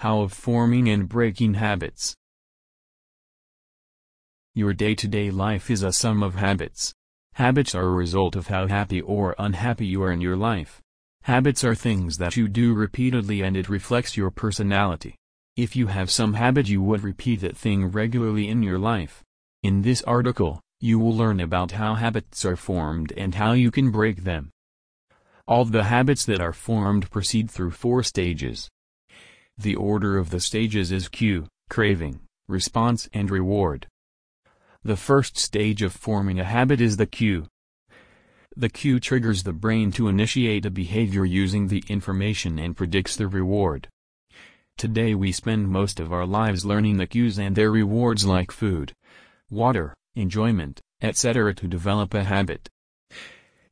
How of forming and breaking habits. Your day-to-day life is a sum of habits. Habits are a result of how happy or unhappy you are in your life. Habits are things that you do repeatedly and it reflects your personality. If you have some habit you would repeat that thing regularly in your life. In this article, you will learn about how habits are formed and how you can break them. All the habits that are formed proceed through four stages. The order of the stages is cue, craving, response and reward. The first stage of forming a habit is the cue. The cue triggers the brain to initiate a behavior using the information and predicts the reward. Today we spend most of our lives learning the cues and their rewards like food, water, enjoyment, etc. to develop a habit.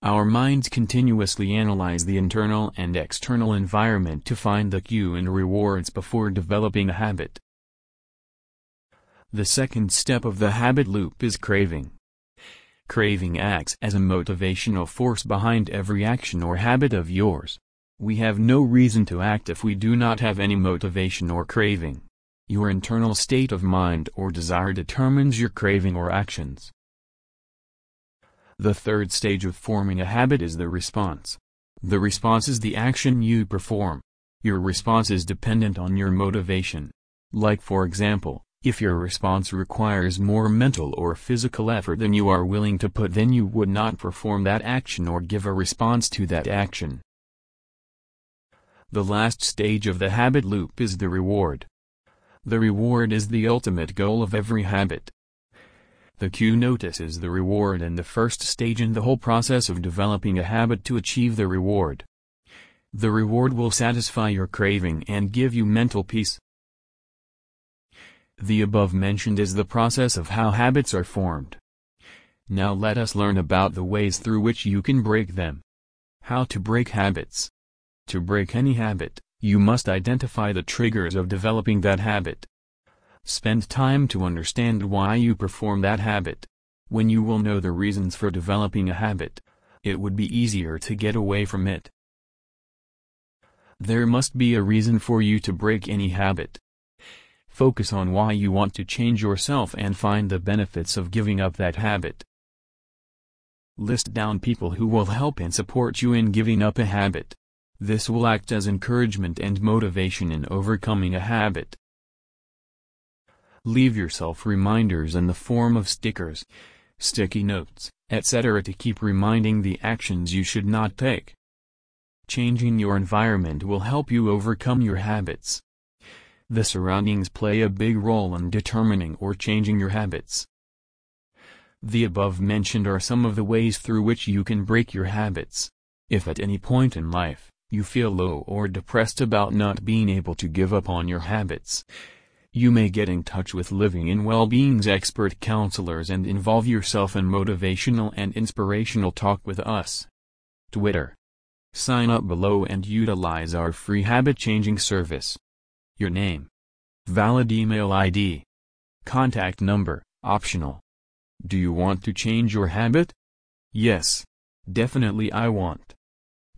Our minds continuously analyze the internal and external environment to find the cue and rewards before developing a habit. The second step of the habit loop is craving. Craving acts as a motivational force behind every action or habit of yours. We have no reason to act if we do not have any motivation or craving. Your internal state of mind or desire determines your craving or actions. The third stage of forming a habit is the response. The response is the action you perform. Your response is dependent on your motivation. Like for example, if your response requires more mental or physical effort than you are willing to put then you would not perform that action or give a response to that action. The last stage of the habit loop is the reward. The reward is the ultimate goal of every habit. The cue notice is the reward and the first stage in the whole process of developing a habit to achieve the reward. The reward will satisfy your craving and give you mental peace. The above mentioned is the process of how habits are formed. Now let us learn about the ways through which you can break them. How to break habits. To break any habit, you must identify the triggers of developing that habit. Spend time to understand why you perform that habit. When you will know the reasons for developing a habit, it would be easier to get away from it. There must be a reason for you to break any habit. Focus on why you want to change yourself and find the benefits of giving up that habit. List down people who will help and support you in giving up a habit. This will act as encouragement and motivation in overcoming a habit. Leave yourself reminders in the form of stickers, sticky notes, etc. to keep reminding the actions you should not take. Changing your environment will help you overcome your habits. The surroundings play a big role in determining or changing your habits. The above mentioned are some of the ways through which you can break your habits. If at any point in life, you feel low or depressed about not being able to give up on your habits. You may get in touch with Living in Well-Being's expert counselors and involve yourself in motivational and inspirational talk with us. Twitter. Sign up below and utilize our free habit-changing service. Your name. Valid email ID. Contact number, optional. Do you want to change your habit? Yes. Definitely I want.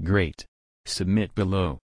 Great. Submit below.